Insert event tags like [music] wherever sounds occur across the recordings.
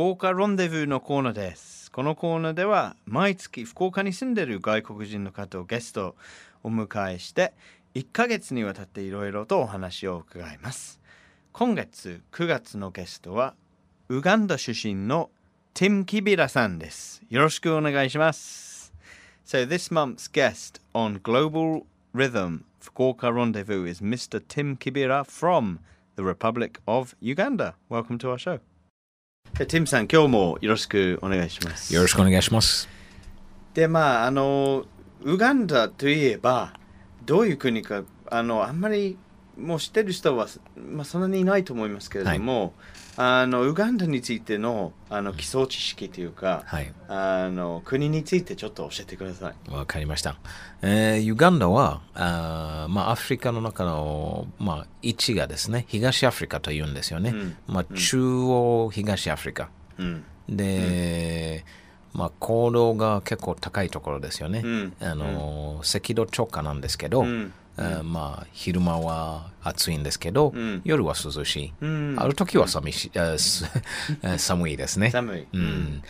福岡ロンデブーのコーナーですこのコーナーでは毎月福岡に住んでいる外国人の方をゲストをお迎えして1ヶ月にわたっていろいろとお話を伺います今月9月のゲストはウガンダ出身のティム・キビラさんですよろしくお願いします So this month's guest on Global Rhythm Fukuoka Rendezvous is Mr. Tim Kibira from the Republic of Uganda. Welcome to our show. でティムさん、今日もよろしくお願いします。よろしくお願いします。で、まあ、あの、ウガンダといえば、どういう国か、あの、あんまりもう知ってる人は、まあ、そんなにいないと思いますけれども、あの、ウガンダについてのあの基礎知識というか、はい。あの、国についてちょっと教えてください。わかりました。えーユガンダは、あーまあ、アフリカの中の、まあ、位置がですね、東アフリカと言うんですよね。うんまあ、中央東アフリカ。うん。で、まあ、高度が結構高いところですよね。うんあの、赤道直下なんですけど、うんまあ、昼間は暑いんですけど、うん夜は涼しい。うんある時は寒いし、あーす [laughs] 寒いですね。寒い。うん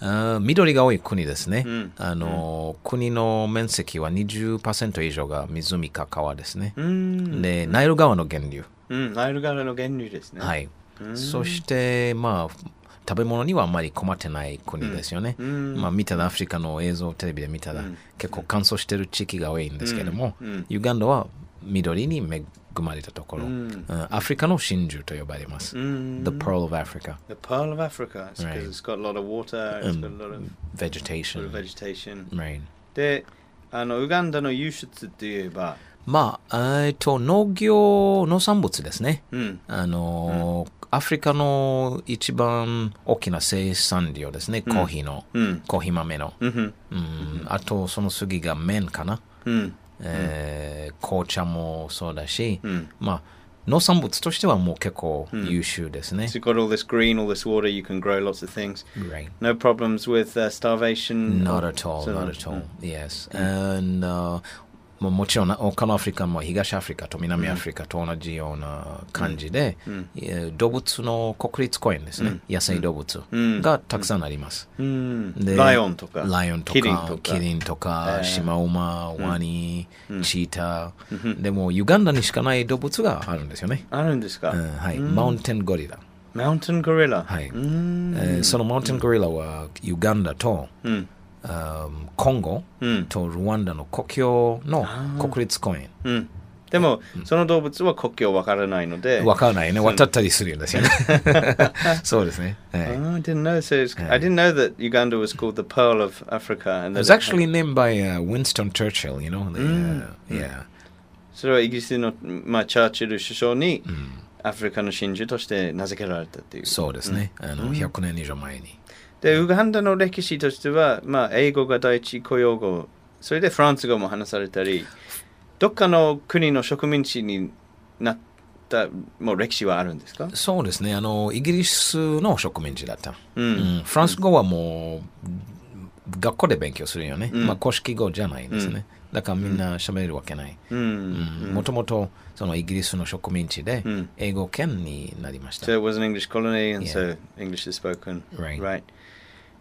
あー緑が多い国ですね。うんあの国の面積は20%以上が湖か川ですね。うん。で、ナイル川の源流。うん、ナイル川の源流ですね。はい。うんそして、まあ、食べ物にはあまり困ってない国ですよね。うんまあ、見たらアフリカの映像をテレビで見たら、うん結構乾燥してる地域が多いんですけども、ユガンダは緑に恵まれたところ、うんうんアフリカの真珠と呼ばれます。うん。The Pearl of Africa. The Pearl of Africa. It's because Right. it's got a lot of water, it's Um, got a lot of, vegetation. sort of vegetation. Right. で、あの、ウガンダの輸出って言えば、まあ、えっと、農業、農産物ですね。うん。あの、アフリカの一番大きな生産量ですね。コーヒーの、うん。コーヒー豆の。うん。うん、あと、その次が麺かな。うん。えー紅茶もそうだし、うん。まあ、農産物としてはもう結構優秀ですね。So you've got all this green, all this water, you can grow lots of things. Right. No problems with uh, starvation? Not at all, そう not at all. Yes. And, uh, ももちろん他のアフリカも東アフリカと南アフリカと同じような感じで、えー動物の国立公園ですね、野生動物ん。がたくさんあります。うん。でライオンとか。ライオンとか、キリンとか。キリンとかえー。シマウマ、ワニ、チーター、でも、ユガンダにしかない動物があるんですよね。あるんですか、うんはい、マウンテンゴリラ。マウンテンゴリラ。はい。うん。えーそのマウンテンゴリラは、ユガンダと、コンゴとルワンダの国境の国立公園。でも、その動物は国境わからないので。わからないね。渡ったりするんですよね。[laughs] そうですね。I didn't know that Uganda was called the Pearl of Africa. It was actually named by Winston Churchill, you know. それはイギリスのチャーチル首相にアフリカの真珠として名付けられたっていう。そうですね。100年以上前に。で、ウガンダの歴史としては、まあ、英語が第一公用語、それでフランス語も話されたり、どっかの国の植民地になったもう歴史はあるんですか？そうですね。あの、イギリスの植民地だった。うんうんフランス語はもう、学校で勉強するよね。うんまあ、公式語じゃないですね。だからみんな喋れるわけない。うん。もともと、そのイギリスの植民地でうん、英語圏になりました。So it was an English colony, and Yeah. so English is spoken. Right.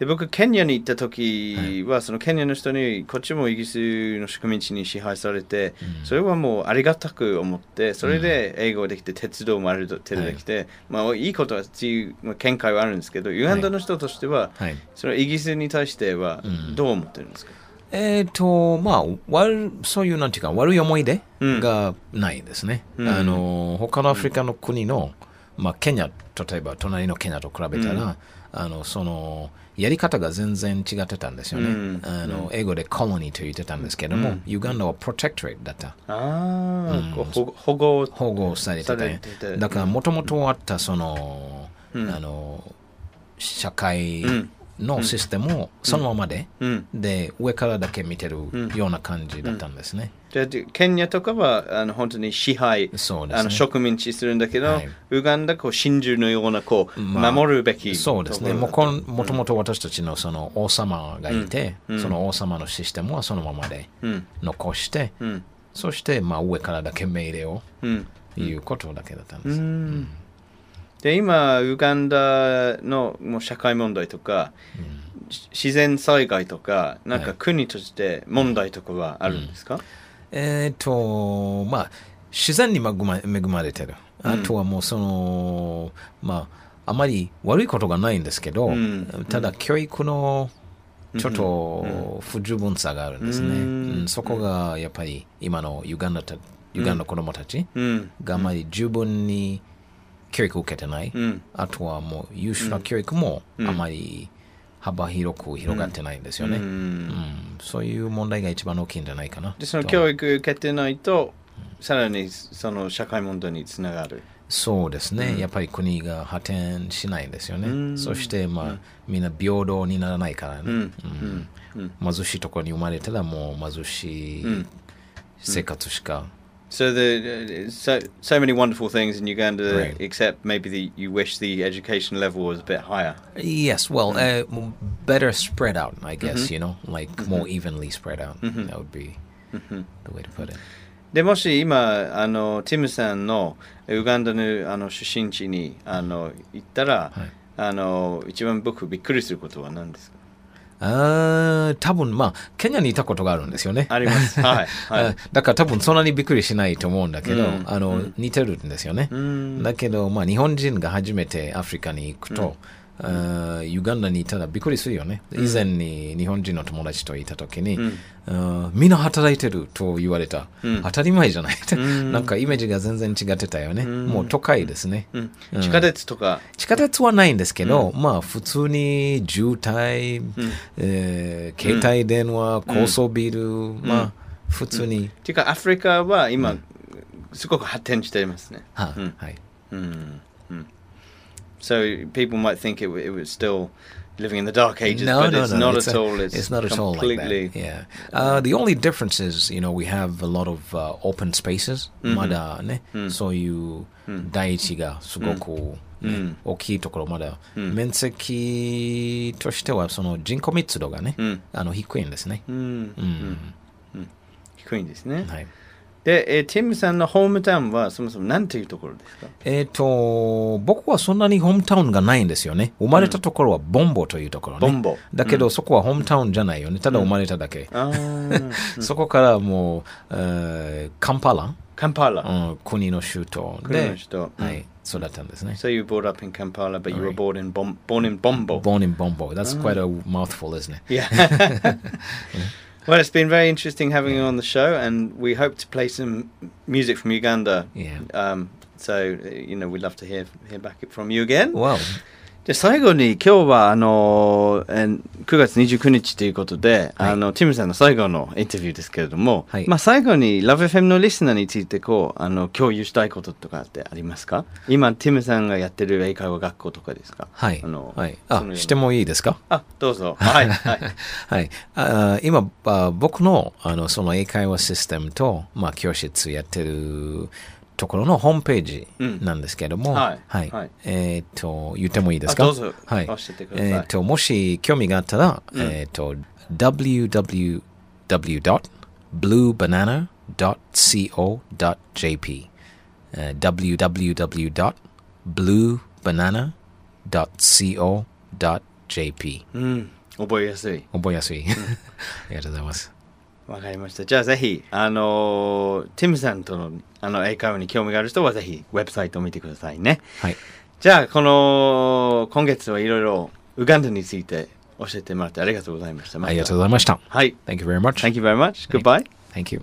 で僕、ケニアに行った時は、そのケニアの人に、こっちもイギリスの植民地に支配されて、それはもうありがたく思って、それで英語できて、鉄道もある程度できて、まあいいことはっていうまあ見解はあるんですけど、ユガンダの人としては、はい。そのイギリスに対してはうん。どう思ってるんですか、えっ、と、まあ、悪そういう、なんていうか、悪い思い出うん。がないですね。うん。あの、他のアフリカの国の、まあ、ケニア、例えば隣のケニアと比べたら、うん。あの、その、やり方が全然違ってたんですよね。うん。あの、英語でコロニーと言ってたんですけども、うん。ユガンダはプロテクトレートだった。ああ、うん。保護保護されてさただから、もともとあった、その、うん。あの、社会うんのシステムをそのままで、うん。で、上からだけ見てるんような感じだったんですね。じゃあでケニアとかはあの本当に支配、そうですね。あの植民地するんだけど、はい。ウガンダこう真珠のようなこう、まあ守るべきそうですね。もうこんもともと私たちのその王様がいて、うん。その王様のシステムはそのままでうん。残して、うん。そしてまあ上からだけ命令をうん。いうことだけだったんうです。んで今ウガンダのもう社会問題とか、し自然災害とかなんかはい。国として問題とかはあるんですか、えっ、と、まあ、自然に恵ま恵まれてる。あとはもうその、まあ、あまり悪いことがないんですけど、うん。ただ教育のちょっと不十分さがあるんですね。うん。うん。そこがやっぱり今のユガンダたユガンダの子供たちうん。があまり十分に教育を受けてない。うんあとはもう優秀な教育もうんあまり幅広く広がってないんですよね。ううんんそういう問題が一番大きいんじゃないかな。でそのと教育受けてないとさらにその社会問題につながる。そうですね、やっぱり国が発展しないんですよね。うんそして、まあみんな平等にならないからね。うんうんうん貧しいところに生まれたらもう貧しい生活しか。So the so so many wonderful things in Uganda, Right. except maybe the, you wish the education level was a bit higher. Yes, well, uh, m- better spread out, I guess, you know, like more evenly spread out. That would be the way to put it. でもし今あのティムさんのウガンダのあの出身地にあの行ったら、はいあの一番僕びっくりすることは何ですか あー多分まあ、ケニアにいたことがあるんですよね。あります。はい。はいあ。[laughs] だから多分そんなにびっくりしないと思うんだけど、うんあの、似てるんですよね。うんだけど、まあ、日本人が初めてアフリカに行くと、あーユガンダにいたらびっくりするよね。以前に日本人の友達といた時に、あーみんな働いてると言われた。うん。当たり前じゃない。ん。なんかイメージが全然違ってたよね。ん。もう都会ですね。うん。うん。地下鉄とか、地下鉄はないんですけど、まあ普通に渋滞、えー携帯電話、高層ビル、まあ普通に、っていうかアフリカは今、すごく発展していますね。はうん。はい。うん。うん So people might think it, wa- it was still living in the dark ages, No, but no, it's no, not it's at a- all. It's, It's not at all like completely. that. Yeah. Uh, the only difference is, you know, we have a lot of uh, open spaces. まだね、そういう大地がすごく、ね大きいところまだ、面積としてはその人口密度がね、うんあの低いんですね。うんうん低いんですね。はい。 で、えーティムさんのホームタウンはそもそも何ていうところですか？えっ、と、僕はそんなにホームタウンがないんですよね。生まれたところはボンボというところね。ボンボだけど、そこはホームタウンじゃないよね。ただ生まれただけ。あー [laughs] そこからもう、えーカンパラ、カンパラ。うん、国の首都国ので首都うんはい、育ったんですね。So you brought up in Kampala, but you were born in Bom- born in Bombo. Born in Bombo. That's quite a mouthful, isn't it? Yeah. [laughs] [laughs] well, it's been very interesting having you on the show, and we hope to play some music from Uganda. Yeah. Um, so you know, we'd love to hear hear back from you again. Well, で最後に今日はあのえー9月29日ということで、はい。あのティムさんの最後のインタビューですけれども、はい。まあ最後に LoveFM のリスナーについてこうあの共有したいこととかってありますか？今ティムさんがやってる英会話学校とかですか？はい。あのはい。あしてもいいですか？あどうぞ。はい。[laughs] はい。はい。あ今あ、僕のあのその英会話システムと、まあ、教室やってるところのホームページなんですけども、うんはい。はい。はい。えっ、と、言ってもいいですか？あどうぞ。はい。教えてください。えっ、と、もし興味があったら、えっ、と、www.bluebanana.co.jp、えー www.bluebanana.co.jp うん。覚えやすい。覚えやすい。[laughs] ありがとうございます。わかりましたじゃあぜひあのティムさんとのあの英会話に興味がある人はぜひウェブサイトを見てくださいねはい。じゃあこの今月はいろいろウガンダについて教えてもらってありがとうございました。またありがとうございました。はい。Thank you very much. Thank you very much. Goodbye. Thank you.